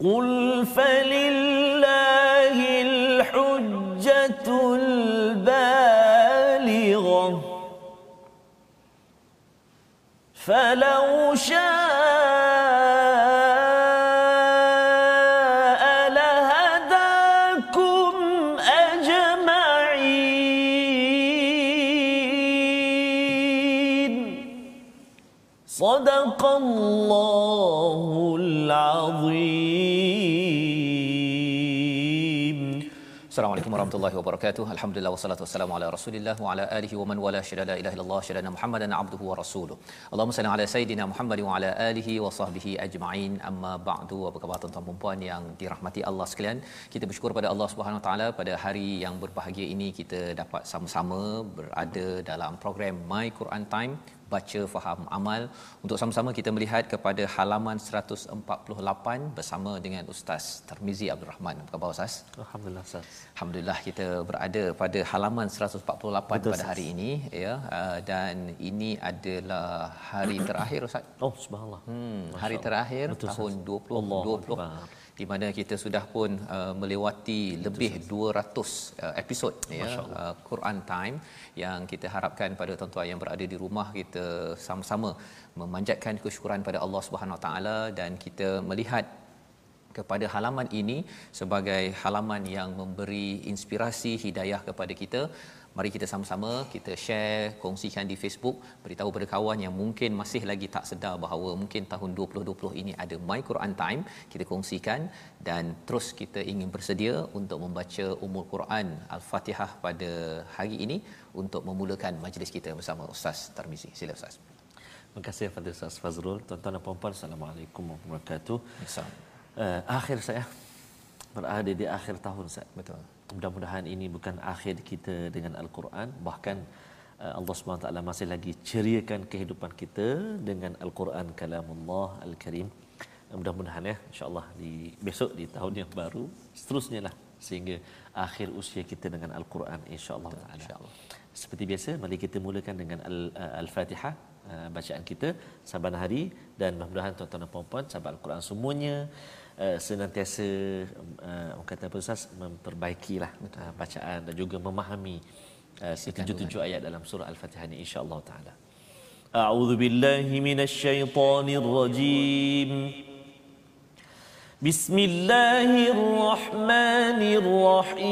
قل فلله الحجة البالغة فلو شاء warahmatullahi wabarakatuh. Alhamdulillah wassalatu wassalamu ala Rasulillah wa ala alihi wa man wala syada la ilaha illallah syadana Muhammadan abduhu wa rasuluh. Allahumma salli ala sayidina Muhammad wa ala alihi wa sahbihi ajma'in. Amma ba'du. Apa khabar tuan-tuan dan puan yang dirahmati Allah sekalian? Kita bersyukur pada Allah Subhanahu wa taala pada hari yang berbahagia ini kita dapat sama-sama berada dalam program My Quran Time baca faham amal untuk sama-sama kita melihat kepada halaman 148 bersama dengan Ustaz Tarmizi Abdul Rahman. Apa khabar Ustaz? Alhamdulillah Ustaz. Alhamdulillah kita berada pada halaman 148 Betul, pada hari ini ya uh, dan ini adalah hari terakhir Ustaz. Oh subhanallah. Hmm, hari terakhir Betul, tahun 2020 di mana kita sudah pun uh, melewati lebih 200 uh, episod ya uh, Quran Time yang kita harapkan pada tuan-tuan yang berada di rumah kita sama-sama memanjatkan kesyukuran pada Allah Subhanahu Wa Taala dan kita melihat kepada halaman ini sebagai halaman yang memberi inspirasi hidayah kepada kita mari kita sama-sama kita share kongsikan di Facebook beritahu pada kawan yang mungkin masih lagi tak sedar bahawa mungkin tahun 2020 ini ada My Quran Time kita kongsikan dan terus kita ingin bersedia untuk membaca umul Quran Al-Fatihah pada hari ini untuk memulakan majlis kita bersama Ustaz Tarmizi sila Ustaz Terima kasih kepada Ustaz Fazrul. Tuan-tuan dan puan-puan, Assalamualaikum warahmatullahi wabarakatuh. Assalamualaikum. Uh, akhir saya berada di akhir tahun saya. Betul. Mudah-mudahan ini bukan akhir kita dengan Al-Quran, bahkan uh, Allah SWT masih lagi ceriakan kehidupan kita dengan Al-Quran kalamullah Al-Karim. Mudah-mudahan ya, insya-Allah di besok di tahun yang baru seterusnya lah sehingga akhir usia kita dengan Al-Quran insya-Allah taala. Insya-Allah. Seperti biasa, mari kita mulakan dengan Al- uh, Al-Fatihah uh, bacaan kita saban hari dan mudah-mudahan tuan-tuan dan puan-puan sahabat Al-Quran semuanya uh, senantiasa uh, orang kata apa Ustaz memperbaikilah uh, bacaan dan juga memahami uh, tujuh-tujuh ayat dalam surah Al-Fatihah ini insya-Allah taala. A'udzu billahi minasyaitonir rajim. بسم الله الرحمن الرحيم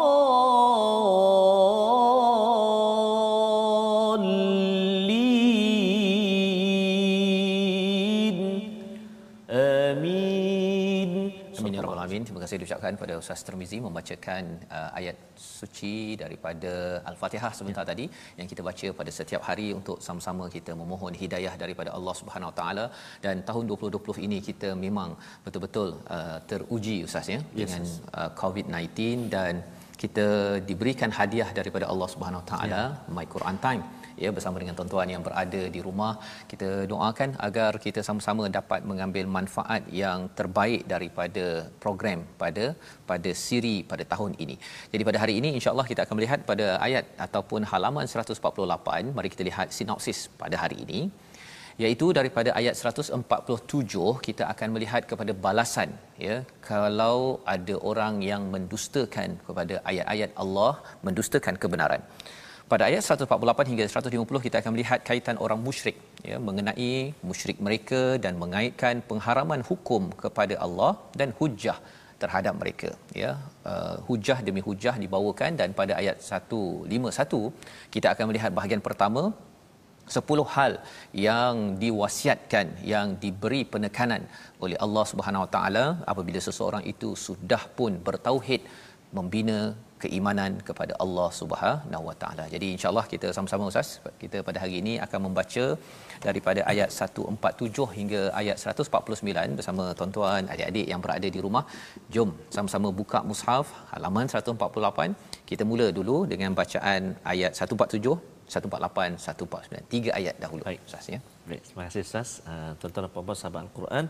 Amin ya. Terima kasih diucapkan pada Ustaz Termizi membacakan uh, ayat suci daripada Al-Fatihah sebentar ya. tadi yang kita baca pada setiap hari untuk sama-sama kita memohon hidayah daripada Allah Subhanahu Wa Taala dan tahun 2020 ini kita memang betul-betul uh, teruji Ustaz ya yes, dengan uh, COVID-19 dan kita diberikan hadiah daripada Allah Subhanahu Wa Taala ya. My Quran Time ya bersama dengan tuan-tuan yang berada di rumah kita doakan agar kita sama-sama dapat mengambil manfaat yang terbaik daripada program pada pada siri pada tahun ini. Jadi pada hari ini insya-Allah kita akan melihat pada ayat ataupun halaman 148 mari kita lihat sinopsis pada hari ini. Iaitu daripada ayat 147 kita akan melihat kepada balasan ya kalau ada orang yang mendustakan kepada ayat-ayat Allah mendustakan kebenaran pada ayat 148 hingga 150 kita akan melihat kaitan orang musyrik ya mengenai musyrik mereka dan mengaitkan pengharaman hukum kepada Allah dan hujah terhadap mereka ya. Uh, hujah demi hujah dibawakan dan pada ayat 151 kita akan melihat bahagian pertama sepuluh hal yang diwasiatkan yang diberi penekanan oleh Allah Subhanahu Wa Taala apabila seseorang itu sudah pun bertauhid membina keimanan kepada Allah Subhanahu Wa Taala. Jadi insya-Allah kita sama-sama Ustaz kita pada hari ini akan membaca daripada ayat 147 hingga ayat 149 bersama tuan-tuan adik-adik yang berada di rumah. Jom sama-sama buka mushaf halaman 148. Kita mula dulu dengan bacaan ayat 147 148 149 tiga ayat dahulu Baik. Ustaz ya. Baik, terima kasih Ustaz. Uh, tuan-tuan dan puan-puan sahabat Al-Quran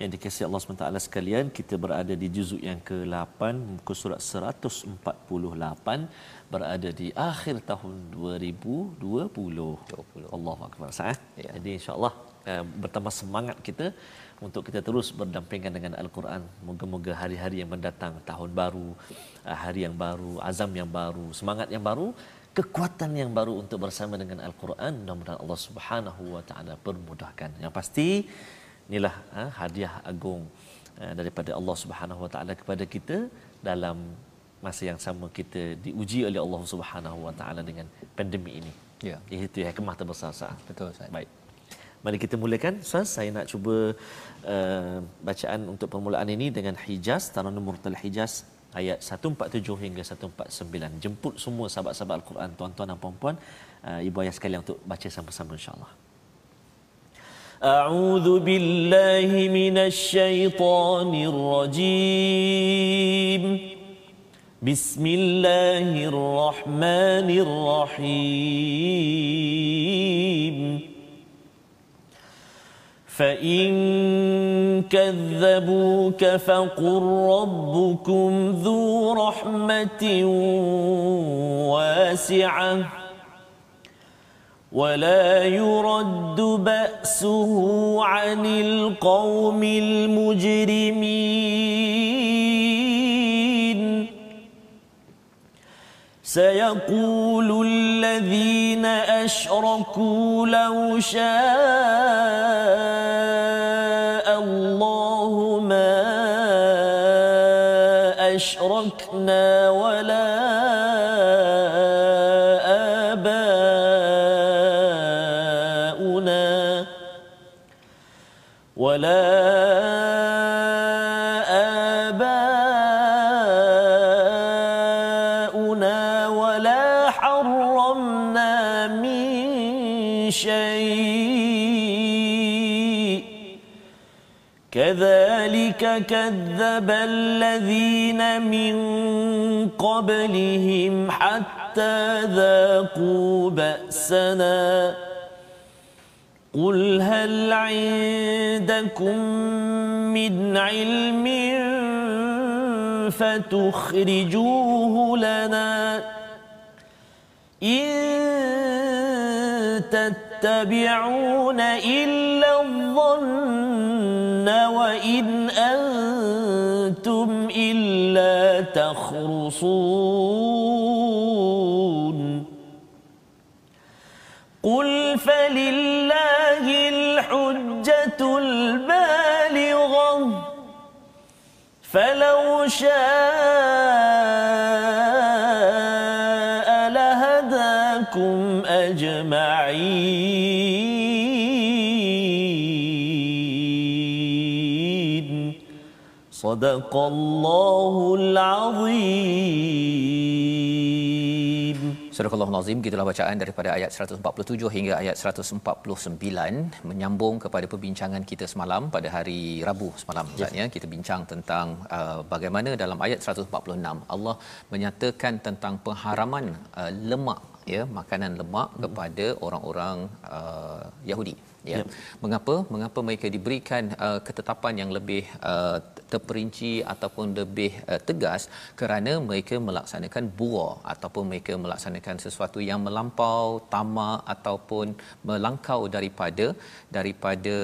yang dikasihi Allah SWT sekalian, kita berada di juzuk yang ke-8, muka surat 148, berada di akhir tahun 2020. 20. Allah Akbar. Sa'ah. Ya. Jadi insya-Allah uh, bertambah semangat kita untuk kita terus berdampingan dengan Al-Quran. Moga-moga hari-hari yang mendatang, tahun baru, uh, hari yang baru, azam yang baru, semangat yang baru, kekuatan yang baru untuk bersama dengan Al-Quran mudah-mudahan Allah Subhanahu wa taala permudahkan. Yang pasti inilah ha, hadiah agung ha, daripada Allah Subhanahu wa taala kepada kita dalam masa yang sama kita diuji oleh Allah Subhanahu wa taala dengan pandemik ini. Ya. Itu hikmah terbesar sah. Betul Ustaz. Baik. Mari kita mulakan. Ustaz, saya nak cuba uh, bacaan untuk permulaan ini dengan Hijaz, Taranum Murtal Hijaz ayat 147 hingga 149. Jemput semua sahabat-sahabat Al-Quran, tuan-tuan dan puan-puan, uh, ibu ayah sekalian untuk baca sama-sama insya-Allah. أعوذ بالله من الشيطان الرجيم. بسم الله الرحمن الرحيم. فإن كذبوك فقل ربكم ذو رحمة واسعة. ولا يرد بأسه عن القوم المجرمين. سيقول الذين أشركوا لو شاء الله ما أشركنا كذب الذين من قبلهم حتى ذاقوا بأسنا. قل هل عندكم من علم فتخرجوه لنا إن تتبعون إلا الظن وإن أنتم إلا تخرصون. قل فلله الحجة البالغة فلو شاء صدق الله العظيم Surah Al-Nazim gitulah bacaan daripada ayat 147 hingga ayat 149 menyambung kepada perbincangan kita semalam pada hari Rabu semalam Ustaz ya kita bincang tentang uh, bagaimana dalam ayat 146 Allah menyatakan tentang pengharaman uh, lemak ya makanan lemak hmm. kepada orang-orang uh, Yahudi ya. Yep. mengapa? Mengapa mereka diberikan uh, ketetapan yang lebih uh, terperinci ataupun lebih uh, tegas? Kerana mereka melaksanakan buah ataupun mereka melaksanakan sesuatu yang melampau tamak ataupun melangkau daripada daripada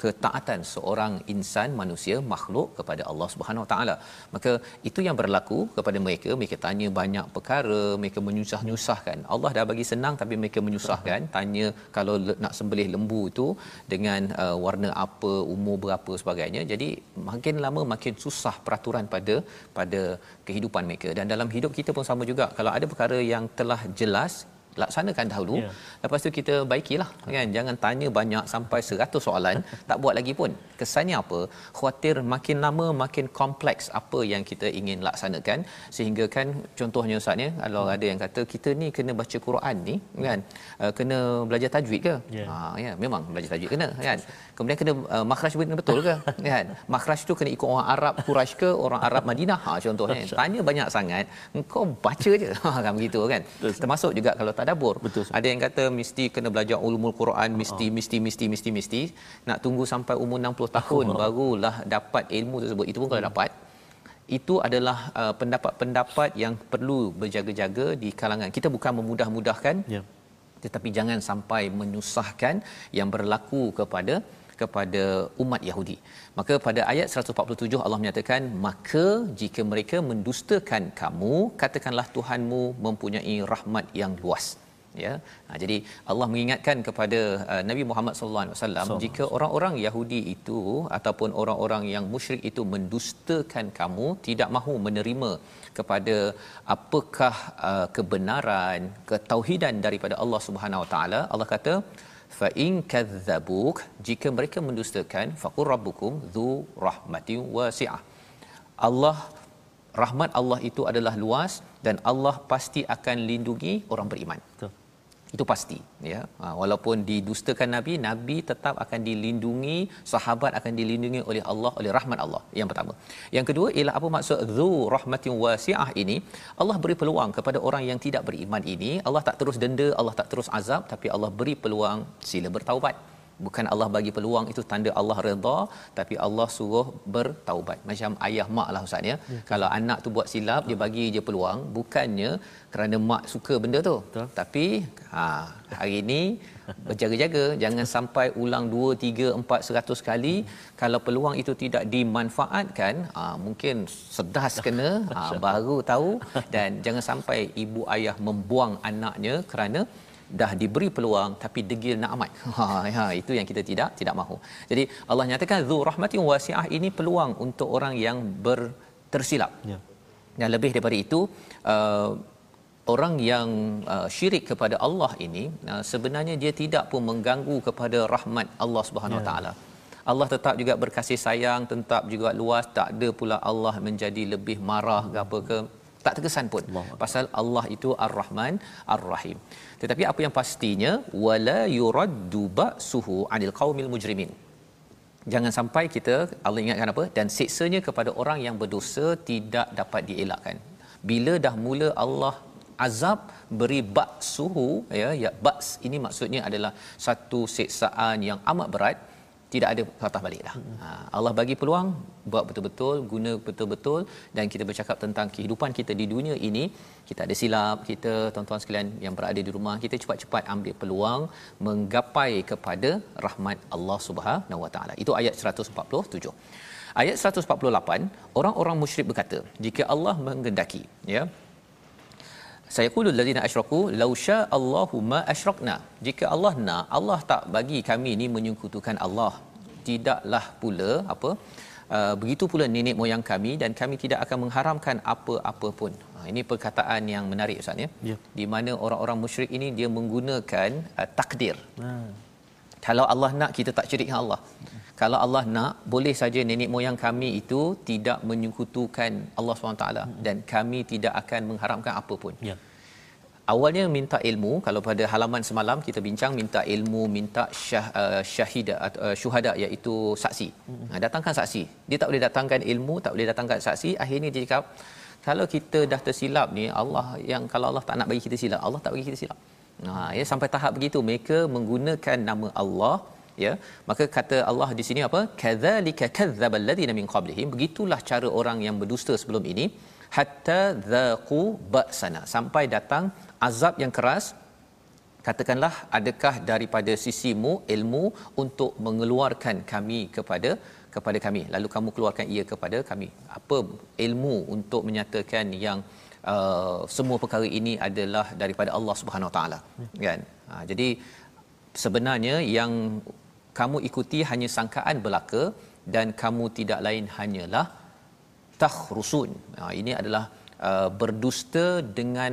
ketaatan seorang insan manusia makhluk kepada Allah Subhanahu Wa Taala. Maka itu yang berlaku kepada mereka, mereka tanya banyak perkara, mereka menyusah-nyusahkan. Allah dah bagi senang tapi mereka menyusahkan, tanya kalau nak sembelih lembu itu dengan uh, warna apa, umur berapa sebagainya. Jadi makin lama makin susah peraturan pada pada kehidupan mereka. Dan dalam hidup kita pun sama juga. Kalau ada perkara yang telah jelas laksanakan dahulu. Yeah. lepas tu kita baikilah kan? Jangan tanya banyak sampai 100 soalan. Tak buat lagi pun. Kesannya apa? Khuatir makin lama makin kompleks apa yang kita ingin laksanakan. Sehingga kan contohnya ustaz ya kalau ada yang kata kita ni kena baca Quran ni kan? Uh, kena belajar tajwid ke? Yeah. ha ya. Memang belajar tajwid kena kan kemudian kena uh, makhraj betul ke? Kan? Makhraj tu kena ikut orang Arab Quraisy ke orang Arab Madinah? Ha contohnya. Tanya banyak sangat engkau baca je. Ha kan begitu kan? Termasuk juga kalau tadabbur. Ada yang kata mesti kena belajar ulumul Quran mesti uh mesti mesti mesti mesti. Nak tunggu sampai umur 60 tahun barulah dapat ilmu tersebut. Itu pun kalau hmm. dapat. Itu adalah uh, pendapat-pendapat yang perlu berjaga-jaga di kalangan. Kita bukan memudah-mudahkan yeah. tetapi jangan sampai menyusahkan yang berlaku kepada kepada umat Yahudi. Maka pada ayat 147 Allah menyatakan maka jika mereka mendustakan kamu katakanlah Tuhanmu mempunyai rahmat yang luas. Ya. Ha, jadi Allah mengingatkan kepada uh, Nabi Muhammad sallallahu alaihi wasallam jika orang-orang Yahudi itu ataupun orang-orang yang musyrik itu mendustakan kamu tidak mahu menerima kepada apakah uh, kebenaran ketauhidan daripada Allah Subhanahu wa taala Allah kata fa in kadzabuk jika mereka mendustakan faqur rabbukum dzu rahmatin wasi'ah Allah rahmat Allah itu adalah luas dan Allah pasti akan lindungi orang beriman. Betul itu pasti ya. Ha, walaupun didustakan nabi nabi tetap akan dilindungi sahabat akan dilindungi oleh Allah oleh rahmat Allah yang pertama. Yang kedua ialah apa maksud zu rahmatin wasiah ini? Allah beri peluang kepada orang yang tidak beriman ini. Allah tak terus denda Allah tak terus azab tapi Allah beri peluang sila bertaubat bukan Allah bagi peluang itu tanda Allah redha tapi Allah suruh bertaubat. Macam ayah mak lah ustaz ya. Hmm. kalau anak tu buat silap dia bagi je peluang. Bukannya kerana mak suka benda tu. Betul. tapi ha hari ini berjaga-jaga. Jangan sampai ulang 2 3 4 100 kali. Kalau peluang itu tidak dimanfaatkan ha, mungkin sedas kena ha, baru tahu. Dan jangan sampai ibu ayah membuang anaknya kerana dah diberi peluang tapi degil nak amat. Ha, ha itu yang kita tidak tidak mahu. Jadi Allah nyatakan zu rahmatin wasi'ah ini peluang untuk orang yang ber tersilap. Ya. Dan lebih daripada itu uh, orang yang uh, syirik kepada Allah ini uh, sebenarnya dia tidak pun mengganggu kepada rahmat Allah Subhanahu Wa ya. taala. Allah tetap juga berkasih sayang, tetap juga luas, tak ada pula Allah menjadi lebih marah ke apa ke tak terkesan pun Allah. pasal Allah itu Ar-Rahman Ar-Rahim. Tetapi apa yang pastinya wala yuraddu ba'suhu 'anil qaumil mujrimin. Jangan sampai kita Allah ingatkan apa dan siksanya kepada orang yang berdosa tidak dapat dielakkan. Bila dah mula Allah azab beri ba'suhu ya ya ba's ini maksudnya adalah satu siksaan yang amat berat tidak ada patah balik dah. Ha, Allah bagi peluang buat betul-betul, guna betul-betul dan kita bercakap tentang kehidupan kita di dunia ini, kita ada silap, kita tuan-tuan sekalian yang berada di rumah, kita cepat-cepat ambil peluang menggapai kepada rahmat Allah Subhanahu Wa Taala. Itu ayat 147. Ayat 148, orang-orang musyrik berkata, jika Allah menggendaki, ya, saya qulul ladzina asyraku law syaa Allahu ma asyrakna jika Allah nak Allah tak bagi kami ni menyekutukan Allah. Tidaklah pula apa uh, begitu pula nenek moyang kami dan kami tidak akan mengharamkan apa-apa pun. Ha, ini perkataan yang menarik ustaz ya. Yeah. di mana orang-orang musyrik ini dia menggunakan uh, takdir. Hmm. kalau Allah nak kita tak syirik dengan Allah kalau Allah nak boleh saja nenek moyang kami itu tidak menyekutukan Allah SWT hmm. dan kami tidak akan mengharapkan apa pun. Ya. Awalnya minta ilmu kalau pada halaman semalam kita bincang minta ilmu minta syah, uh, syahida atau uh, syuhada iaitu saksi. Hmm. Ha, datangkan saksi. Dia tak boleh datangkan ilmu, tak boleh datangkan saksi. Akhirnya dia cakap kalau kita dah tersilap ni Allah yang kalau Allah tak nak bagi kita silap, Allah tak bagi kita silap. Ha, ya sampai tahap begitu mereka menggunakan nama Allah ya maka kata Allah di sini apa? Kadzalika kadzdzabal ladzina min qablihim. Begitulah cara orang yang berdusta sebelum ini. Hatta zaqu ba'sana. Sampai datang azab yang keras. Katakanlah adakah daripada sisimu ilmu untuk mengeluarkan kami kepada kepada kami? Lalu kamu keluarkan ia kepada kami. Apa ilmu untuk menyatakan yang uh, semua perkara ini adalah daripada Allah Subhanahu Wa Taala? Kan? Ha, jadi sebenarnya yang kamu ikuti hanya sangkaan belaka dan kamu tidak lain hanyalah takhrusun. Ha, ini adalah uh, berdusta dengan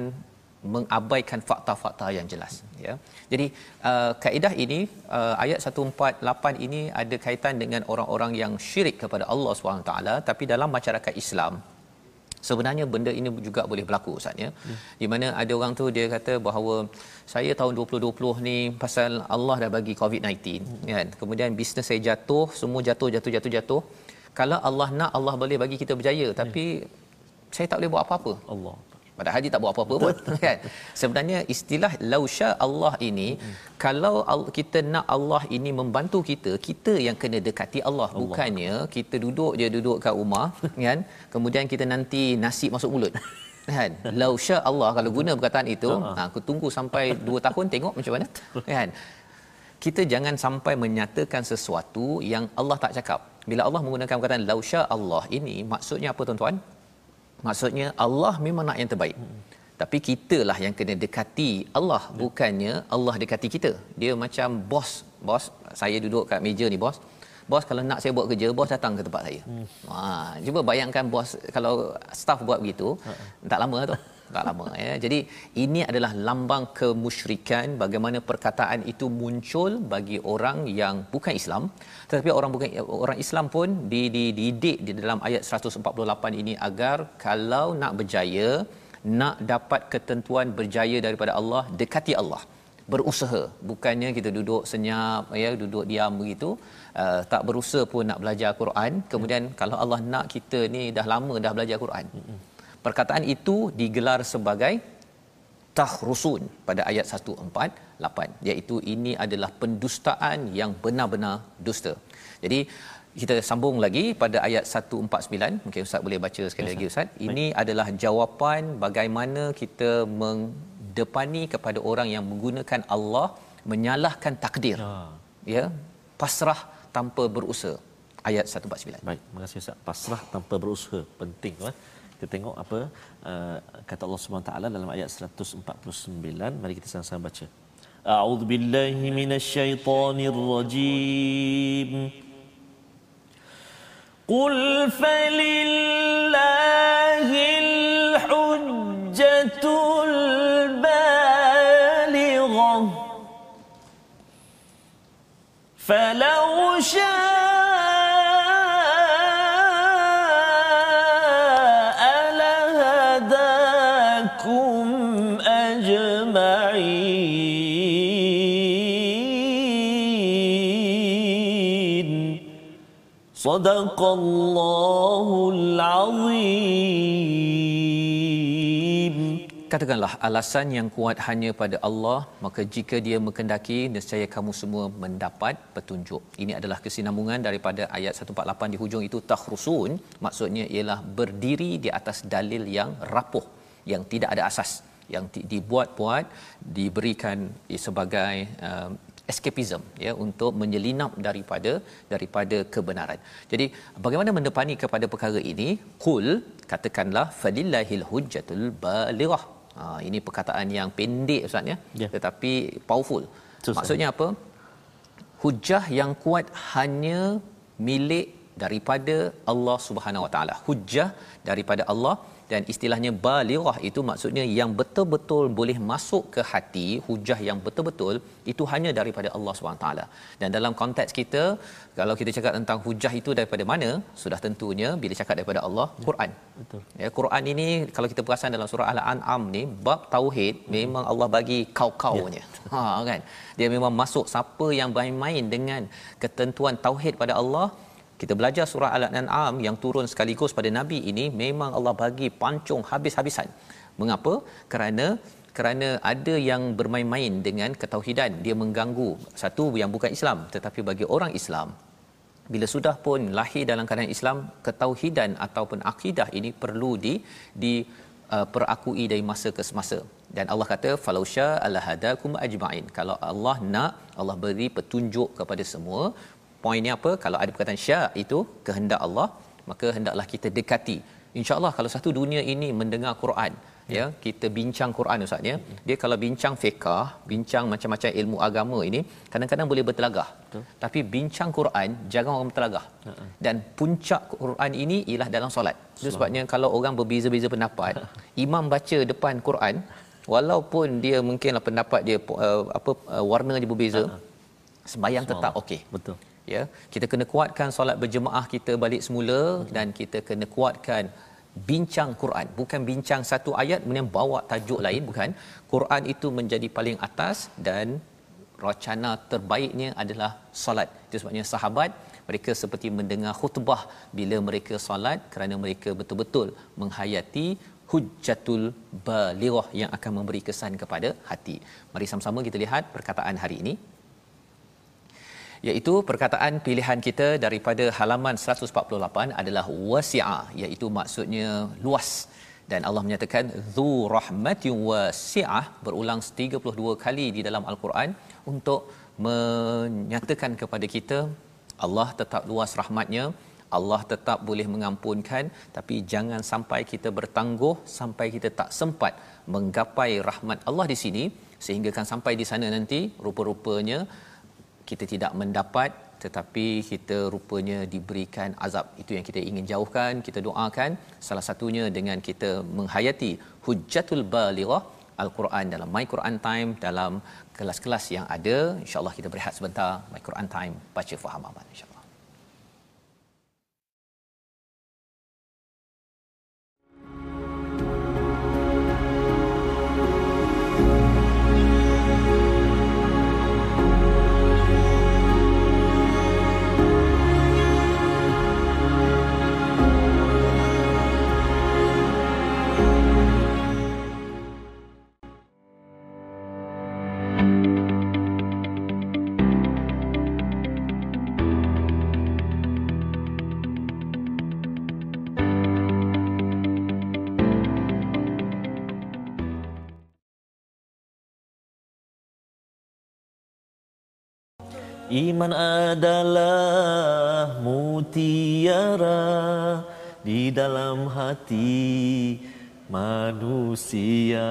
mengabaikan fakta-fakta yang jelas ya. Jadi uh, kaedah ini uh, ayat 148 ini ada kaitan dengan orang-orang yang syirik kepada Allah SWT tapi dalam masyarakat Islam sebenarnya benda ini juga boleh berlaku ustaz ya hmm. di mana ada orang tu dia kata bahawa saya tahun 2020 ni pasal Allah dah bagi COVID-19 hmm. kan kemudian bisnes saya jatuh semua jatuh jatuh jatuh jatuh kalau Allah nak Allah boleh bagi kita berjaya tapi hmm. saya tak boleh buat apa-apa Allah Padahal dia tak buat apa-apa pun kan. Sebenarnya istilah lausya Allah ini hmm. kalau kita nak Allah ini membantu kita, kita yang kena dekati Allah, Allah. bukannya kita duduk je duduk kat rumah kan. Kemudian kita nanti nasi masuk mulut. kan lausya Allah kalau guna perkataan itu uh-huh. aku tunggu sampai 2 tahun tengok macam mana kan kita jangan sampai menyatakan sesuatu yang Allah tak cakap bila Allah menggunakan perkataan lausya Allah ini maksudnya apa tuan-tuan Maksudnya Allah memang nak yang terbaik. Hmm. Tapi kitalah yang kena dekati Allah hmm. bukannya Allah dekati kita. Dia macam bos, bos saya duduk kat meja ni bos. Bos kalau nak saya buat kerja, bos datang ke tempat saya. Hmm. Ha, cuba bayangkan bos kalau staff buat begitu, hmm. tak lama tu tak lama ya. Jadi ini adalah lambang kemusyrikan bagaimana perkataan itu muncul bagi orang yang bukan Islam. Tetapi orang bukan orang Islam pun dididik di dalam ayat 148 ini agar kalau nak berjaya nak dapat ketentuan berjaya daripada Allah dekati Allah. Berusaha. Bukannya kita duduk senyap ya duduk diam begitu. Uh, tak berusaha pun nak belajar Quran. Kemudian kalau Allah nak kita ni dah lama dah belajar Quran. Hmm perkataan itu digelar sebagai tahrusun pada ayat 148 iaitu ini adalah pendustaan yang benar-benar dusta. Jadi kita sambung lagi pada ayat 149 mungkin ustaz boleh baca sekali yes, lagi ustaz. Ini adalah jawapan bagaimana kita mendepani kepada orang yang menggunakan Allah menyalahkan takdir. Ya. ya pasrah tanpa berusaha ayat 149. Baik, terima kasih ustaz. Pasrah tanpa berusaha penting kan. Kita tengok apa uh, kata Allah Subhanahu taala dalam ayat 149 mari kita sama-sama baca. A'udzu billahi minasyaitonir rajim qul falillahil hujjatul balighah falau صدق الله العظيم Katakanlah alasan yang kuat hanya pada Allah maka jika dia menghendaki nescaya kamu semua mendapat petunjuk. Ini adalah kesinambungan daripada ayat 148 di hujung itu takhrusun maksudnya ialah berdiri di atas dalil yang rapuh yang tidak ada asas yang dibuat-buat diberikan sebagai uh, escapism ya untuk menyelinap daripada daripada kebenaran. Jadi bagaimana mendepani kepada perkara ini? Qul katakanlah falillahil hujjatul balighah. Ha, ini perkataan yang pendek ustaz ya yeah. tetapi powerful. Susah. Maksudnya apa? Hujah yang kuat hanya milik daripada Allah Subhanahu Wa Taala. Hujah daripada Allah dan istilahnya balighah itu maksudnya yang betul-betul boleh masuk ke hati hujah yang betul-betul itu hanya daripada Allah SWT dan dalam konteks kita kalau kita cakap tentang hujah itu daripada mana? Sudah tentunya bila cakap daripada Allah Quran. betul. Ya Quran ini kalau kita perasan dalam surah al-an'am ni bab tauhid hmm. memang Allah bagi kau-kaunya. Ya. ha kan? Dia memang masuk siapa yang main-main dengan ketentuan tauhid pada Allah kita belajar surah Al-An'am yang turun sekaligus pada Nabi ini memang Allah bagi pancung habis-habisan. Mengapa? Kerana kerana ada yang bermain-main dengan ketauhidan dia mengganggu satu yang bukan Islam tetapi bagi orang Islam bila sudah pun lahir dalam keadaan Islam ketauhidan ataupun akidah ini perlu di di uh, perakui dari masa ke semasa dan Allah kata falau sya alhadakum ajmain kalau Allah nak Allah beri petunjuk kepada semua poinnya apa? Kalau ada perkataan sya itu kehendak Allah maka hendaklah kita dekati. Insyaallah kalau satu dunia ini mendengar Quran ya kita bincang Quran ustaz ya. Dia kalau bincang fiqh bincang macam-macam ilmu agama ini kadang-kadang boleh bertelagah. Betul. tapi bincang Quran jangan orang bertelagah. Uh-huh. dan puncak Quran ini ialah dalam solat. Itu sebabnya kalau orang berbeza-beza pendapat imam baca depan Quran walaupun dia mungkinlah pendapat dia uh, apa uh, warna dia berbeza uh-huh. sembahyang tetap okey. Betul ya kita kena kuatkan solat berjemaah kita balik semula uh-huh. dan kita kena kuatkan bincang Quran. Bukan bincang satu ayat kemudian bawa tajuk lain bukan. Quran itu menjadi paling atas dan racana terbaiknya adalah solat. Itu sebabnya sahabat mereka seperti mendengar khutbah bila mereka solat kerana mereka betul-betul menghayati hujjatul balighah yang akan memberi kesan kepada hati. Mari sama-sama kita lihat perkataan hari ini iaitu perkataan pilihan kita daripada halaman 148 adalah wasi'a iaitu maksudnya luas. Dan Allah menyatakan zu rahmatin wasi'ah berulang 32 kali di dalam al-Quran untuk menyatakan kepada kita Allah tetap luas rahmatnya Allah tetap boleh mengampunkan tapi jangan sampai kita bertangguh sampai kita tak sempat menggapai rahmat Allah di sini sehingga kan sampai di sana nanti rupa-rupanya kita tidak mendapat tetapi kita rupanya diberikan azab. Itu yang kita ingin jauhkan kita doakan. Salah satunya dengan kita menghayati hujjatul balighah al-Quran dalam my Quran time dalam kelas-kelas yang ada. Insyaallah kita berehat sebentar. My Quran time baca faham amal insyaallah Iman adalah mutiara di dalam hati manusia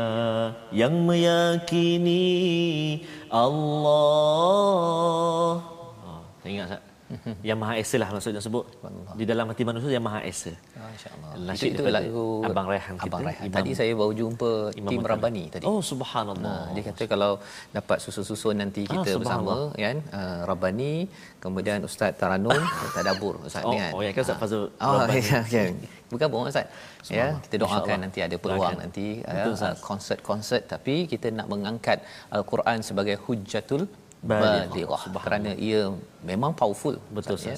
yang meyakini Allah. Oh, saya ingat tak? Yang Maha Esa lah maksudnya sebut di dalam hati manusia yang Maha Esa. Masya-Allah. Itu, itu lagu Abang Rehan kita. Abang Rehan. Tadi saya baru jumpa Imam tim Rabani tadi. Oh subhanallah. Nah, dia kata kalau dapat susun-susun nanti ah, kita ah, bersama kan uh, Rabani kemudian Ustaz Taranum Tadabbur Ustaz oh, kan. Oh ya kan Ustaz Fazul. Oh ya kan. Bukan bohong Ustaz. Ya, kita doakan nanti ada peluang Doakan. nanti Betul, ya, konsert-konsert tapi kita nak mengangkat Al-Quran sebagai hujjatul balighah. Kerana ia memang powerful betul ya.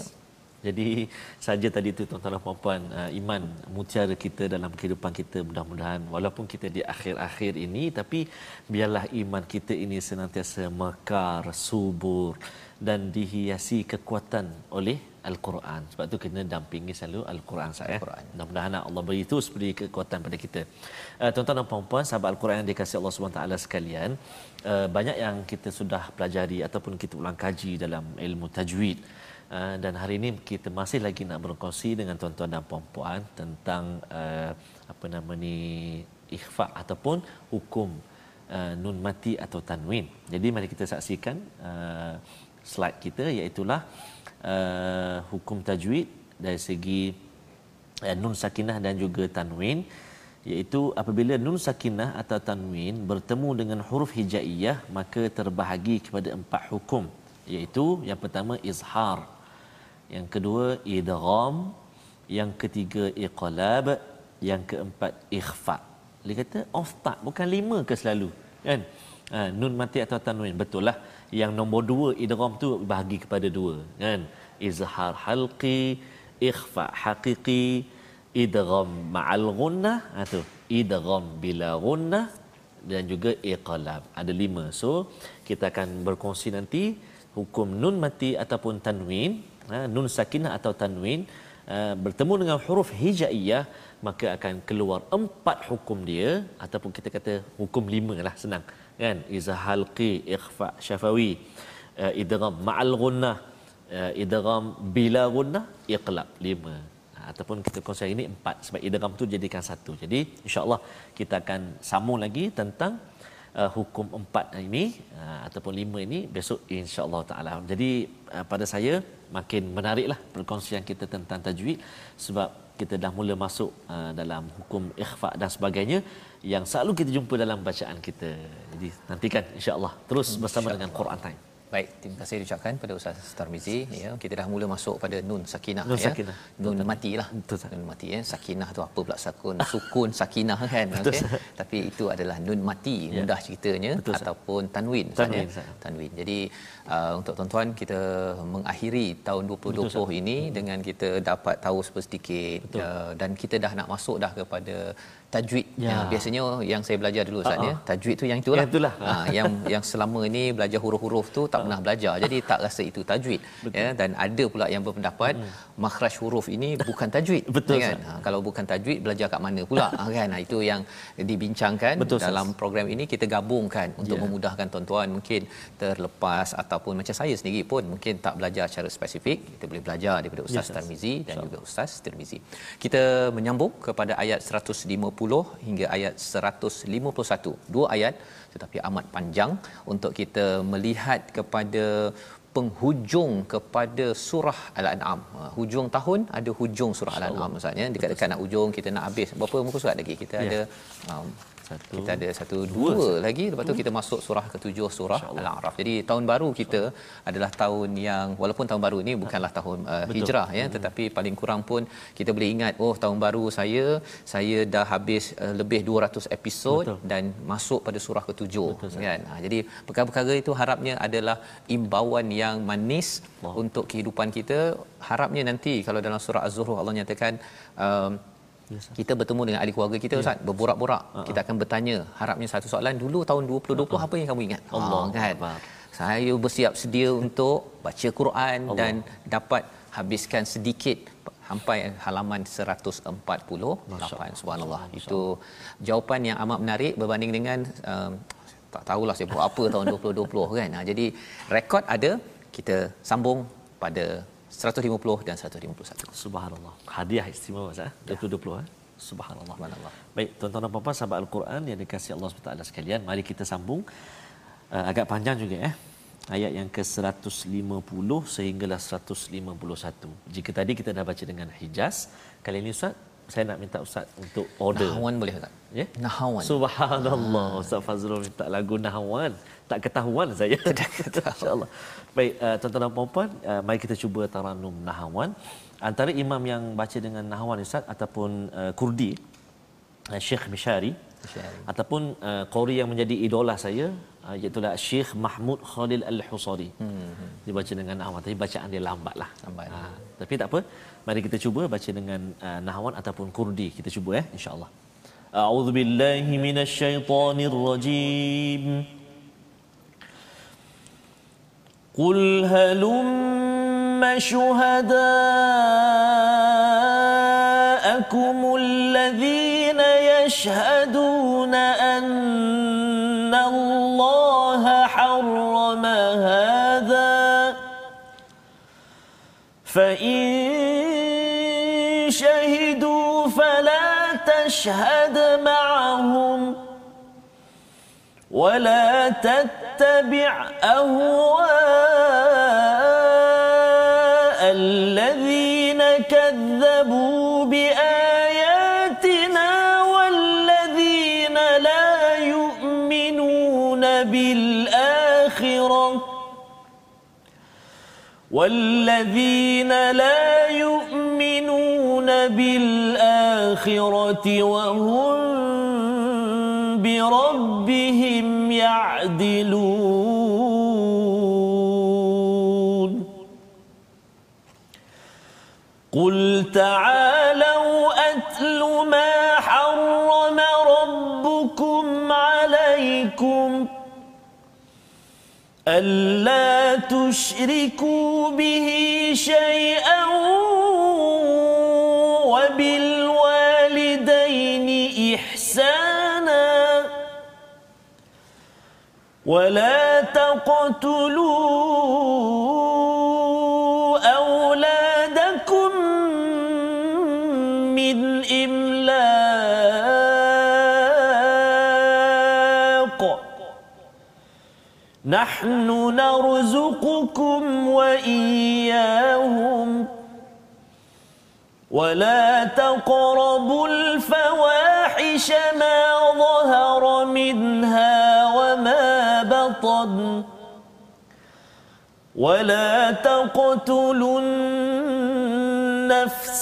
Jadi saja tadi itu tuan-tuan dan puan-puan uh, iman mutiara kita dalam kehidupan kita mudah-mudahan walaupun kita di akhir-akhir ini tapi biarlah iman kita ini senantiasa mekar subur dan dihiasi kekuatan oleh Al-Quran. Sebab tu kena dampingi selalu Al-Quran saya. Al-Quran. Mudah-mudahan Allah beri itu seperti kekuatan pada kita. Uh, tuan-tuan dan puan-puan, sahabat Al-Quran yang dikasihi Allah SWT sekalian, uh, banyak yang kita sudah pelajari ataupun kita ulang kaji dalam ilmu tajwid. Uh, dan hari ini kita masih lagi nak berkongsi dengan tuan-tuan dan puan-puan tentang uh, apa nama ni ikhfa ataupun hukum uh, nun mati atau tanwin. Jadi mari kita saksikan uh, slide kita iaitu uh, hukum tajwid dari segi uh, nun sakinah dan juga tanwin iaitu apabila nun sakinah atau tanwin bertemu dengan huruf hijaiyah maka terbahagi kepada empat hukum iaitu yang pertama izhar yang kedua idgham yang ketiga iqlab yang keempat ikhfa dia kata off tak bukan lima ke selalu kan? Ha, nun mati atau tanwin betul lah yang nombor dua idgham tu bahagi kepada dua kan izhar halqi ikhfa haqiqi idgham ma'al gunnah ha tu idgham bila gunnah dan juga iqlab. Ada lima. So kita akan berkongsi nanti hukum nun mati ataupun tanwin, ha, nun sakinah atau tanwin uh, bertemu dengan huruf hijaiyah maka akan keluar empat hukum dia ataupun kita kata hukum lima lah senang kan? Izhalqi ikhfa syafawi. Uh, idgham ma'al gunnah uh, idgham bila gunnah iqlab. Lima. Ataupun kita kongsi ini empat. Sebab idgham tu jadikan satu. Jadi insya-Allah kita akan sambung lagi tentang uh, hukum empat ini uh, ataupun lima ini besok insya-Allah taala. Jadi uh, pada saya makin menariklah perkongsian kita tentang tajwid. Sebab kita dah mula masuk uh, dalam hukum ikhfa dan sebagainya yang selalu kita jumpa dalam bacaan kita. Jadi nantikan insya-Allah terus bersama insya dengan Quran Time. Baik, terima kasih diucapkan pada Ustaz Tarmizi ya. Kita dah mula masuk pada nun sakinah nun ya. Sakinah. Nun mati lah. Nun mati ya. Sakinah tu apa pula sakun? Sukun sakinah kan. Okey. Tapi itu adalah nun mati ya. mudah ceritanya Betul, ataupun tanwin tanwin, ya. tanwin. Jadi uh, untuk tuan-tuan kita mengakhiri tahun 2020 Betul, ini hmm. dengan kita dapat tahu sedikit uh, dan kita dah nak masuk dah kepada tajwid ya. ya biasanya yang saya belajar dulu Ustaz uh-huh. ya tajwid tu yang itulah, yang, itulah. Ha, yang yang selama ini belajar huruf-huruf tu tak uh pernah belajar jadi tak rasa itu tajwid Betul. ya. Dan ada pula yang berpendapat hmm. makhraj huruf ini bukan tajwid Betul, ya kan? Ha, kalau bukan tajwid belajar kat mana pula? Ha, kan? Ha, itu yang dibincangkan Betul, dalam sas. program ini. Kita gabungkan untuk yeah. memudahkan tuan-tuan. Mungkin terlepas ataupun macam saya sendiri pun mungkin tak belajar secara spesifik. Kita boleh belajar daripada Ustaz yes, Tarmizi dan Insya juga Ustaz Tirmizi. Kita menyambung kepada ayat 150 hingga ayat 151. Dua ayat tetapi amat panjang untuk kita melihat kepada penghujung kepada surah Al-An'am. Ha, hujung tahun ada hujung surah Al-An'am Ustaz ya. Dekat-dekat nak hujung kita nak habis. Berapa muka surat lagi? Kita ya. ada um, satu. Kita ada satu dua, dua lagi. Lepas tu kita masuk surah ketujuh surah al-a'raf. Jadi tahun baru kita adalah tahun yang walaupun tahun baru ini bukanlah tahun uh, hijrah ya hmm. tetapi paling kurang pun kita boleh ingat oh tahun baru saya saya dah habis uh, lebih 200 episod Betul. dan masuk pada surah ketujuh Betul, kan? Ha, jadi perkara-perkara itu harapnya adalah imbauan yang manis wow. untuk kehidupan kita. Harapnya nanti kalau dalam surah az-zuhruf Allah nyatakan um, Yes, kita bertemu dengan ahli keluarga kita yeah. Ustaz berborak-borak uh-huh. kita akan bertanya harapnya satu soalan dulu tahun 2020 uh-huh. apa yang kamu ingat Allah oh, kan Allah. saya bersiap sedia untuk baca Quran Allah. dan dapat habiskan sedikit sampai halaman 148 subhanallah itu jawapan yang amat menarik berbanding dengan um, tak tahulah saya buat apa tahun 2020 kan ha, jadi rekod ada kita sambung pada 150 dan 151. Subhanallah. Hadiah istimewa Ustaz. 2020 ya. eh. Subhanallah. Subhanallah. Baik, tuan-tuan dan puan-puan sahabat Al-Quran yang dikasihi Allah SWT sekalian, mari kita sambung uh, agak panjang juga ya. Eh? Ayat yang ke-150 sehinggalah 151. Jika tadi kita dah baca dengan Hijaz, kali ini Ustaz saya nak minta ustaz untuk order. Nahawan boleh tak? Ya. Nahawan. Subhanallah. Ah. Ustaz Fazrul minta lagu Nahawan. Tak ketahuan saya. Tak ketahuan. Insya-Allah. Baik, uh, tuan-tuan dan puan-puan, uh, mari kita cuba taranum Nahawan. Antara imam yang baca dengan Nahawan ustaz ataupun uh, Kurdi, uh, Syekh Mishari, Mishari. ataupun uh, qori yang menjadi idola saya, uh, iaitu Syekh Mahmud Khalil Al-Husari. Hmm, hmm. Dia baca dengan Nahawan, tapi bacaan dia lambatlah. Lambat. Uh, tapi tak apa. Mari kita cuba baca dengan uh, nahwan ataupun kurdi. Kita cuba ya insya-Allah. A'udzu billahi minasyaitonir rajim. Syuhada'akum alladhina yashhaduna anna Allah harrama hadha fa in تشهد معهم ولا تتبع أهواء الذين كذبوا بآياتنا والذين لا يؤمنون بالآخرة والذين لا يؤمنون بالآخرة وهم بربهم يعدلون. قل تعالوا أتل ما حرم ربكم عليكم ألا تشركوا به شيئا وبالوالدين إحسانا ولا تقتلوا أولادكم من إملاق. نحن نرزقكم وإياهم ولا تقربوا الفواحش ما ظهر منها وما بطن ولا تقتلوا النفس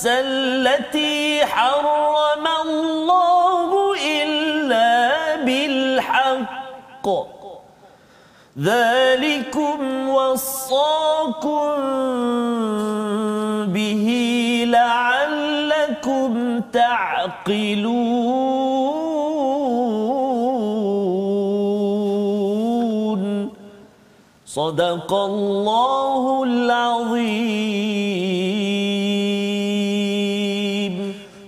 التي حرم الله إلا بالحق ذلكم وصاكم لعلكم تعقلون صدق الله العظيم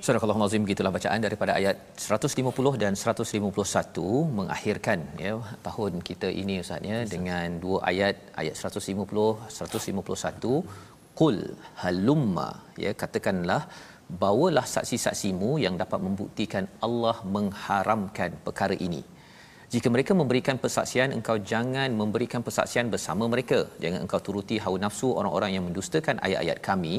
Surah Al-Azim gitulah bacaan daripada ayat 150 dan 151 mengakhirkan ya tahun kita ini ustaz ya dengan dua ayat ayat 150 151 qul halumma ya katakanlah bawalah saksi-saksimu yang dapat membuktikan Allah mengharamkan perkara ini jika mereka memberikan persaksian engkau jangan memberikan persaksian bersama mereka jangan engkau turuti hawa nafsu orang-orang yang mendustakan ayat-ayat kami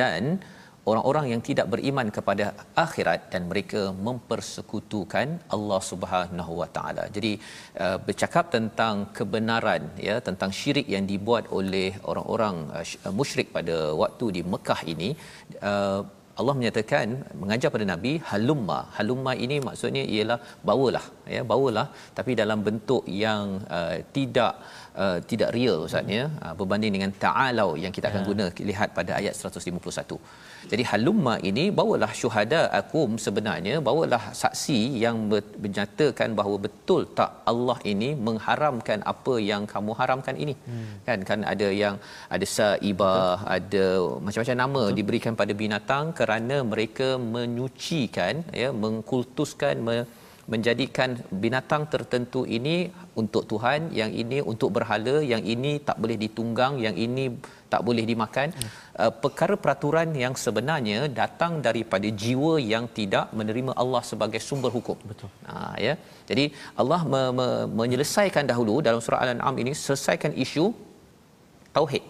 dan orang-orang yang tidak beriman kepada akhirat dan mereka mempersekutukan Allah Subhanahu Wa Taala. Jadi uh, bercakap tentang kebenaran ya tentang syirik yang dibuat oleh orang-orang uh, musyrik pada waktu di Mekah ini uh, Allah menyatakan mengajar pada nabi halumma. Halumma ini maksudnya ialah bawalah ya bawalah. Tapi dalam bentuk yang uh, tidak uh, tidak real ustaz ya. Uh, berbanding dengan ta'alau yang kita akan ya. guna lihat pada ayat 151 jadi halumma ini bawalah syuhada akum sebenarnya bawalah saksi yang menyatakan bahawa betul tak Allah ini mengharamkan apa yang kamu haramkan ini. Hmm. Kan kan ada yang ada saibah, ada macam-macam nama betul. diberikan pada binatang kerana mereka menyucikan ya mengkultuskan me, menjadikan binatang tertentu ini untuk Tuhan, yang ini untuk berhala, yang ini tak boleh ditunggang, yang ini tak boleh dimakan. Hmm. Uh, perkara peraturan yang sebenarnya datang daripada jiwa yang tidak menerima Allah sebagai sumber hukum. Betul. Ha ya. Jadi Allah me- me- menyelesaikan dahulu dalam surah Al-An'am ini selesaikan isu tauhid.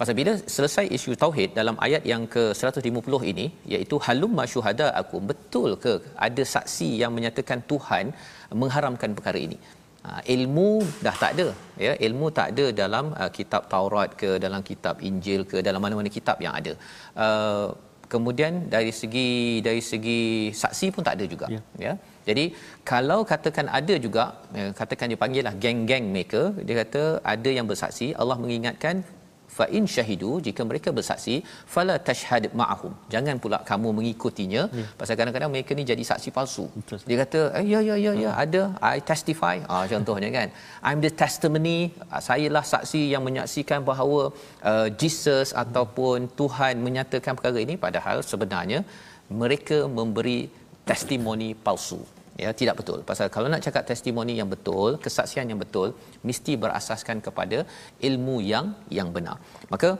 Pasal bila selesai isu tauhid dalam ayat yang ke-150 ini iaitu halum masyuhada aku betul ke ada saksi yang menyatakan Tuhan mengharamkan perkara ini. Ha, ilmu dah tak ada ya ilmu tak ada dalam uh, kitab Taurat ke dalam kitab Injil ke dalam mana-mana kitab yang ada. Uh, kemudian dari segi dari segi saksi pun tak ada juga ya. ya. Jadi kalau katakan ada juga ya, katakan dia panggil lah geng-geng mereka dia kata ada yang bersaksi Allah mengingatkan fa in syahidu jika mereka bersaksi fala tashhad ma'ahum jangan pula kamu mengikutinya ya. pasal kadang-kadang mereka ni jadi saksi palsu Betul. dia kata eh, ya ya ya ya hmm. ada i testify ah contohnya kan i'm the testimony ah, saya lah saksi yang menyaksikan bahawa uh, Jesus hmm. ataupun Tuhan menyatakan perkara ini padahal sebenarnya mereka memberi testimoni palsu ya tidak betul. Pasal kalau nak cakap testimoni yang betul kesaksian yang betul mesti berasaskan kepada ilmu yang yang benar. Maka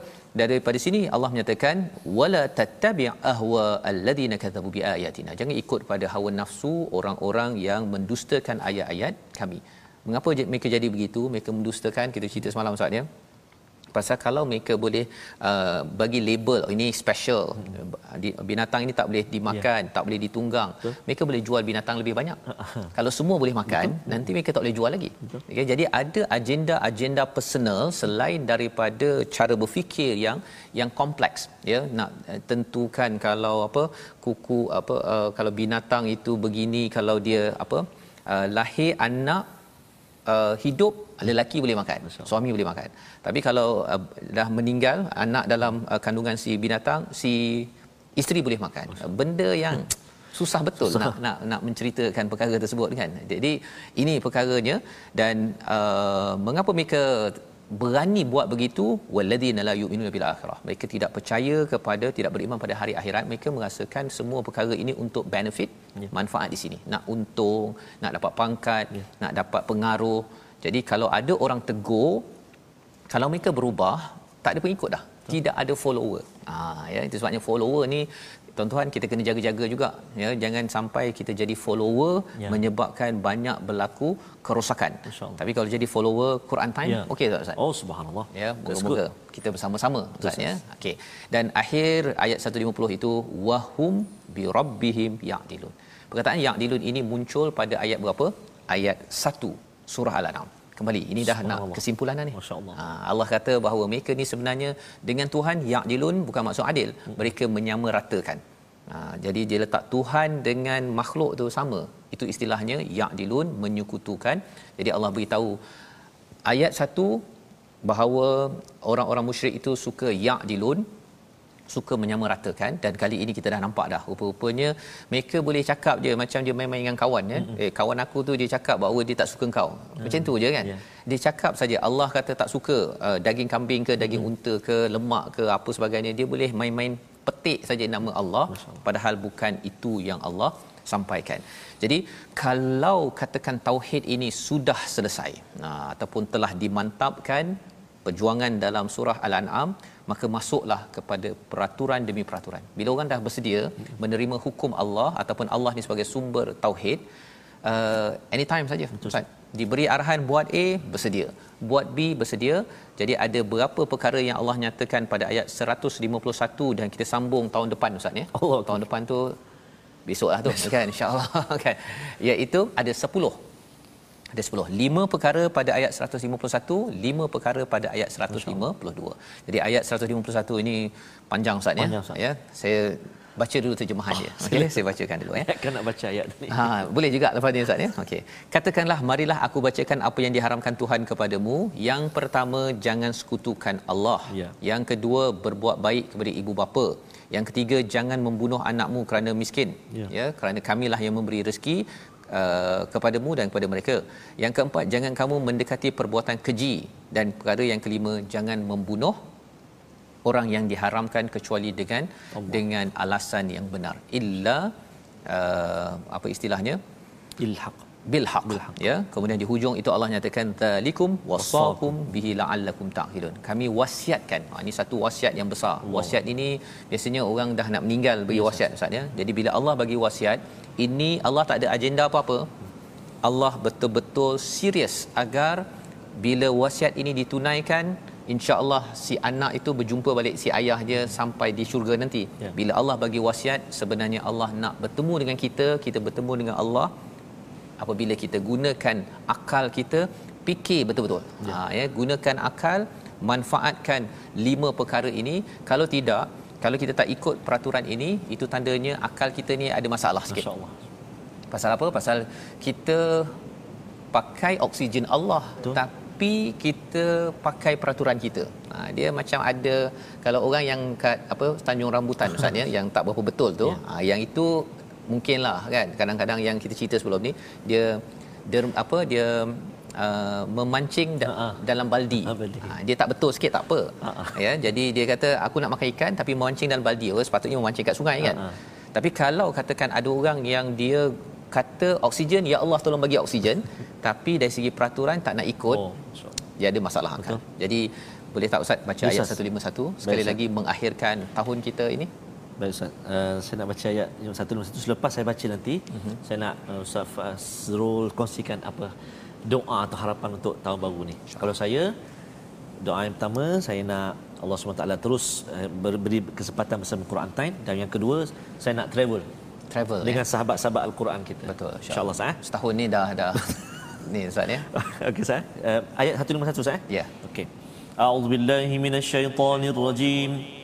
daripada sini Allah menyatakan wala tattabi' ahwa alladhina kadzabu biayatina. Jangan ikut pada hawa nafsu orang-orang yang mendustakan ayat-ayat kami. Mengapa mereka jadi begitu? Mereka mendustakan kita cerita semalam ustaz ya pasal kalau mereka boleh uh, bagi label oh, ini special hmm. binatang ini tak boleh dimakan yeah. tak boleh ditunggang Betul. mereka boleh jual binatang lebih banyak kalau semua boleh makan Betul. nanti mereka tak boleh jual lagi okay, jadi ada agenda-agenda personal selain daripada cara berfikir yang yang kompleks ya nak uh, tentukan kalau apa kuku apa uh, kalau binatang itu begini kalau dia apa uh, lahir anak uh, hidup lelaki boleh makan suami boleh makan. Tapi kalau uh, dah meninggal anak dalam uh, kandungan si binatang si isteri boleh makan. Benda yang susah betul susah. nak nak nak menceritakan perkara tersebut kan. Jadi ini perkaranya dan uh, mengapa mereka berani buat begitu walladina la yu'minuna bil akhirah mereka tidak percaya kepada tidak beriman pada hari akhirat mereka merasakan semua perkara ini untuk benefit ya. manfaat di sini nak untung nak dapat pangkat ya. nak dapat pengaruh jadi kalau ada orang tegur kalau mereka berubah tak ada pengikut dah tidak ada follower. Ha ya itu sebabnya follower ni tuan-tuan kita kena jaga-jaga juga ya jangan sampai kita jadi follower ya. menyebabkan banyak berlaku kerosakan. Tapi kalau jadi follower Quran time ya. okey tak ustaz? Oh subhanallah. Ya moga-moga kita bersama-sama ustaz ya. Okey. Dan akhir ayat 150 itu wahum bi rabbihim ya'dilun. Perkataan ya'dilun ini muncul pada ayat berapa? Ayat 1 surah Al-An'am kembali. Ini dah nak kesimpulan dah ni. Masyaallah. Ha, Allah kata bahawa mereka ni sebenarnya dengan Tuhan ya'dilun bukan maksud adil. Hmm. mereka menyamaratakan ha, jadi dia letak Tuhan dengan makhluk tu sama. Itu istilahnya ya'dilun menyekutukan. Jadi Allah beritahu ayat satu bahawa orang-orang musyrik itu suka ya'dilun suka menyamaratakan dan kali ini kita dah nampak dah rupa-rupanya mereka boleh cakap je macam dia main-main dengan kawan ya mm-hmm. eh kawan aku tu dia cakap bahawa dia tak suka kau mm-hmm. macam tu je kan yeah. dia cakap saja Allah kata tak suka uh, daging kambing ke daging mm-hmm. unta ke lemak ke apa sebagainya dia boleh main-main petik saja nama Allah padahal bukan itu yang Allah sampaikan. Jadi kalau katakan tauhid ini sudah selesai nah ataupun telah dimantapkan perjuangan dalam surah al-an'am maka masuklah kepada peraturan demi peraturan. Bila orang dah bersedia menerima hukum Allah ataupun Allah ni sebagai sumber tauhid, uh, anytime saja. Ustaz, diberi arahan buat A, bersedia. Buat B, bersedia. Jadi ada berapa perkara yang Allah nyatakan pada ayat 151 dan kita sambung tahun depan Ustaz ya. Allah, tahun depan tu besoklah tu kan insya-Allah kan. Iaitu ada 10 ada 10 lima perkara pada ayat 151 lima perkara pada ayat 152 jadi ayat 151 ini panjang ustaz ya? Ya. Saya baca dulu terjemahan dia. Okey saya bacakan dulu ya? Kan nak baca ayat ni. Ha boleh juga lepas ni ustaz ya? Okey. Katakanlah marilah aku bacakan apa yang diharamkan Tuhan kepadamu. Yang pertama jangan sekutukan Allah. Ya. yang kedua berbuat baik kepada ibu bapa. Yang ketiga jangan membunuh anakmu kerana miskin. Ya, ya kerana kamilah yang memberi rezeki uh, kepadamu dan kepada mereka. Yang keempat, jangan kamu mendekati perbuatan keji dan perkara yang kelima, jangan membunuh orang yang diharamkan kecuali dengan Allah. dengan alasan yang benar. Illa uh, apa istilahnya? Ilhaq bil haq ya kemudian di hujung itu Allah nyatakan talikum wasaqum bihi la'allakum ta'qilun. Kami wasiatkan. Ha, ini satu wasiat yang besar. Wasiat ini biasanya orang dah nak meninggal bagi wasiat ustaz ya. Jadi bila Allah bagi wasiat ini Allah tak ada agenda apa-apa. Allah betul-betul serius agar bila wasiat ini ditunaikan insya-Allah si anak itu berjumpa balik si ayah dia sampai di syurga nanti. Ya. bila Allah bagi wasiat sebenarnya Allah nak bertemu dengan kita kita bertemu dengan Allah apabila kita gunakan akal kita fikir betul-betul ya. ha ya gunakan akal manfaatkan lima perkara ini kalau tidak kalau kita tak ikut peraturan ini itu tandanya akal kita ni ada masalah sikit masyaallah pasal apa pasal kita pakai oksigen Allah Betul. tapi kita pakai peraturan kita ha, dia macam ada kalau orang yang kat apa Tanjung Rambutan ustaz ya yang tak berapa betul tu ya. ha, yang itu mungkinlah kan kadang-kadang yang kita cerita sebelum ni dia dia apa dia uh, memancing da- uh-huh. dalam baldi. Uh, dia tak betul sikit tak apa. Uh-huh. Ya jadi dia kata aku nak makan ikan tapi memancing dalam baldi. Oh sepatutnya memancing kat sungai kan. Uh-huh. Tapi kalau katakan ada orang yang dia kata oksigen ya Allah tolong bagi oksigen tapi dari segi peraturan tak nak ikut. Oh, dia ada masalah kan. Jadi boleh tak ustaz baca Bisa. ayat 151 sekali Bisa. lagi mengakhirkan tahun kita ini Baik Ustaz, uh, saya nak baca ayat yang satu satu selepas saya baca nanti, uh-huh. saya nak uh, Ustaz Fazrul kongsikan apa doa atau harapan untuk tahun baru ni. Sure. Kalau saya doa yang pertama saya nak Allah SWT terus uh, beri kesempatan bersama Quran Time dan yang kedua saya nak travel. Travel dengan ya? sahabat-sahabat Al-Quran kita. Betul. Insya-Allah Ustaz. Setahun ni dah dah ni Ustaz ya. Okey Ustaz. Uh, ayat 151 Ustaz. Ya. Yeah. Okey. A'udzubillahi minasyaitonirrajim. rajim.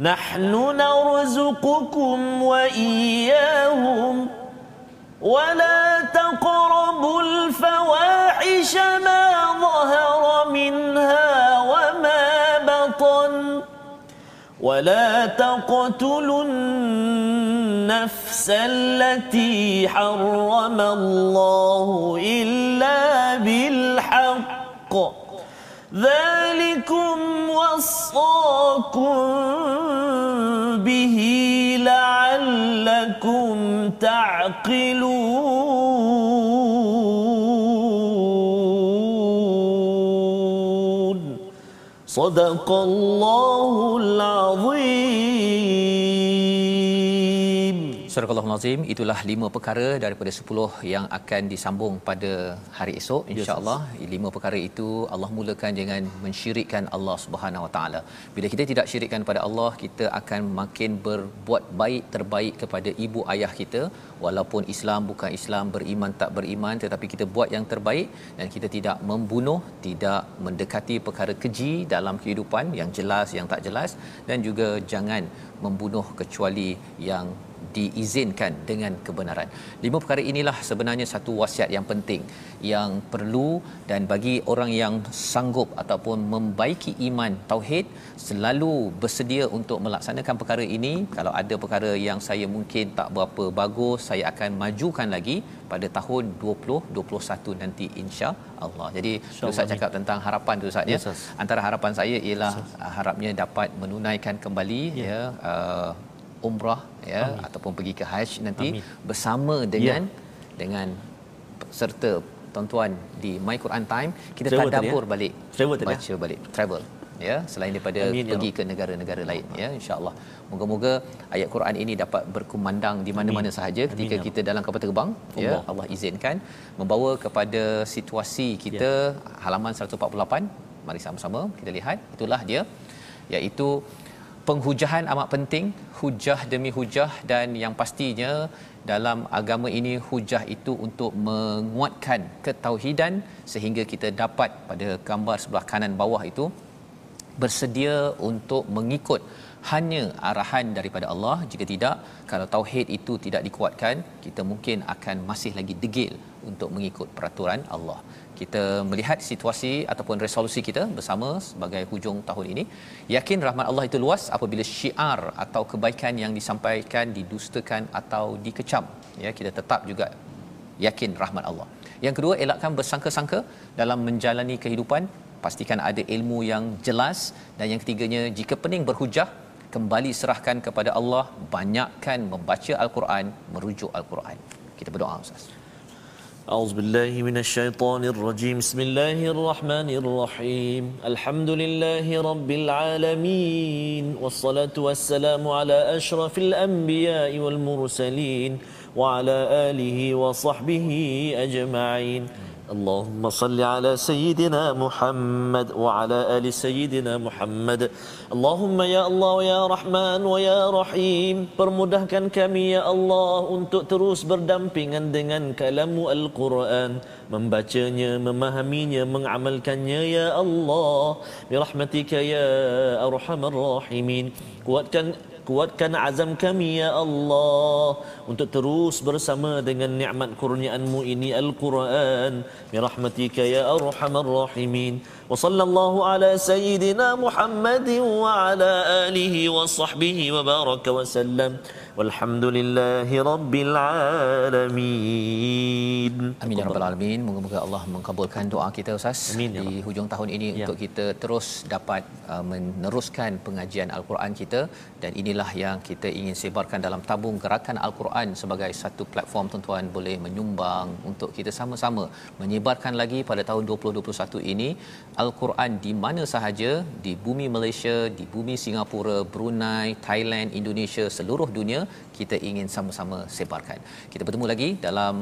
نحن نرزقكم وإياهم ولا تقربوا الفواحش ما ظهر منها وما بطن ولا تقتلوا النفس التي حرم الله إلا بالحق ذلكم وصاكم به لعلكم تعقلون. صدق الله العظيم. Surah Al-Azim itulah lima perkara daripada sepuluh yang akan disambung pada hari esok. insya-Allah yes, lima perkara itu Allah mulakan dengan mensyirikkan Allah Subhanahu Wa Taala. Bila kita tidak syirikkan pada Allah kita akan makin berbuat baik terbaik kepada ibu ayah kita. Walaupun Islam bukan Islam beriman tak beriman tetapi kita buat yang terbaik dan kita tidak membunuh tidak mendekati perkara keji dalam kehidupan yang jelas yang tak jelas. Dan juga jangan membunuh kecuali yang diizinkan dengan kebenaran. Lima perkara inilah sebenarnya satu wasiat yang penting yang perlu dan bagi orang yang sanggup ataupun membaiki iman tauhid selalu bersedia untuk melaksanakan perkara ini. Kalau ada perkara yang saya mungkin tak berapa bagus, saya akan majukan lagi pada tahun 2021 nanti insya Allah. Jadi Ustaz cakap tentang harapan tu Ustaz ya. Yes, Antara harapan saya ialah yes, harapnya dapat menunaikan kembali yeah. ya uh, umrah ya Amin. ataupun pergi ke haji nanti Amin. bersama dengan ya. dengan serta tuan-tuan di My Quran Time kita travel tadabbur ya? balik travel baca ya? balik travel ya selain daripada Amin, ya pergi ya. ke negara-negara lain ya insyaallah moga-moga ayat Quran ini dapat berkumandang di mana-mana sahaja ketika Amin, ya kita dalam kapal terbang Allah. ya Allah izinkan membawa kepada situasi kita ya. halaman 148 mari sama-sama kita lihat itulah dia iaitu penghujahan amat penting hujah demi hujah dan yang pastinya dalam agama ini hujah itu untuk menguatkan ketauhidan sehingga kita dapat pada gambar sebelah kanan bawah itu bersedia untuk mengikut hanya arahan daripada Allah. Jika tidak kalau tauhid itu tidak dikuatkan kita mungkin akan masih lagi degil untuk mengikut peraturan Allah kita melihat situasi ataupun resolusi kita bersama sebagai hujung tahun ini yakin rahmat Allah itu luas apabila syiar atau kebaikan yang disampaikan didustakan atau dikecam. Ya kita tetap juga yakin rahmat Allah. Yang kedua elakkan bersangka-sangka dalam menjalani kehidupan. Pastikan ada ilmu yang jelas. Dan yang ketiganya jika pening berhujah kembali serahkan kepada Allah. Banyakkan membaca al-Quran merujuk al-Quran. Kita berdoa ustaz أعوذ بالله من الشيطان الرجيم. بسم الله الرحمن الرحيم. الحمد لله رب العالمين والصلاة والسلام على أشرف الأنبياء والمرسلين وعلى آله وصحبه أجمعين. اللهم صل على سيدنا محمد وعلى آل سيدنا محمد اللهم يا الله يا رحمن ويا رحيم permudahkan kami ya Allah untuk terus berdampingan dengan kalamu Al-Quran membacanya memahaminya mengamalkannya ya Allah birahmatika ya arhamar rahimin kuatkan kuatkan azam kami ya Allah. Untuk terus bersama dengan nikmat kurniaanmu ini Al-Quran. Bi rahmatika ya arhamar rahimin sayyidina Muhammad wa ala alihi wa sahbihi wa baraka wa sallam. Walhamdulillahi rabbil alamin. Amin ya rabbal alamin. Moga-moga Allah mengabulkan doa kita ustaz amin, ya di hujung tahun ini ya. untuk kita terus dapat uh, meneruskan pengajian al-Quran kita. Dan inilah yang kita ingin sebarkan dalam tabung gerakan al-Quran sebagai satu platform tuan-tuan boleh menyumbang untuk kita sama-sama menyebarkan lagi pada tahun 2021 ini al-Quran di mana sahaja di bumi Malaysia, di bumi Singapura, Brunei, Thailand, Indonesia, seluruh dunia kita ingin sama-sama sebarkan. Kita bertemu lagi dalam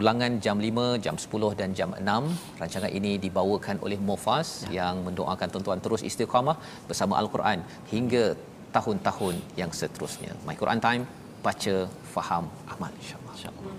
ulangan jam 5, jam 10 dan jam 6. Rancangan ini dibawakan oleh Mofas ya. yang mendoakan tuan-tuan terus istiqamah bersama Al-Quran hingga tahun-tahun yang seterusnya. My Quran Time baca faham amal insyaallah insyaallah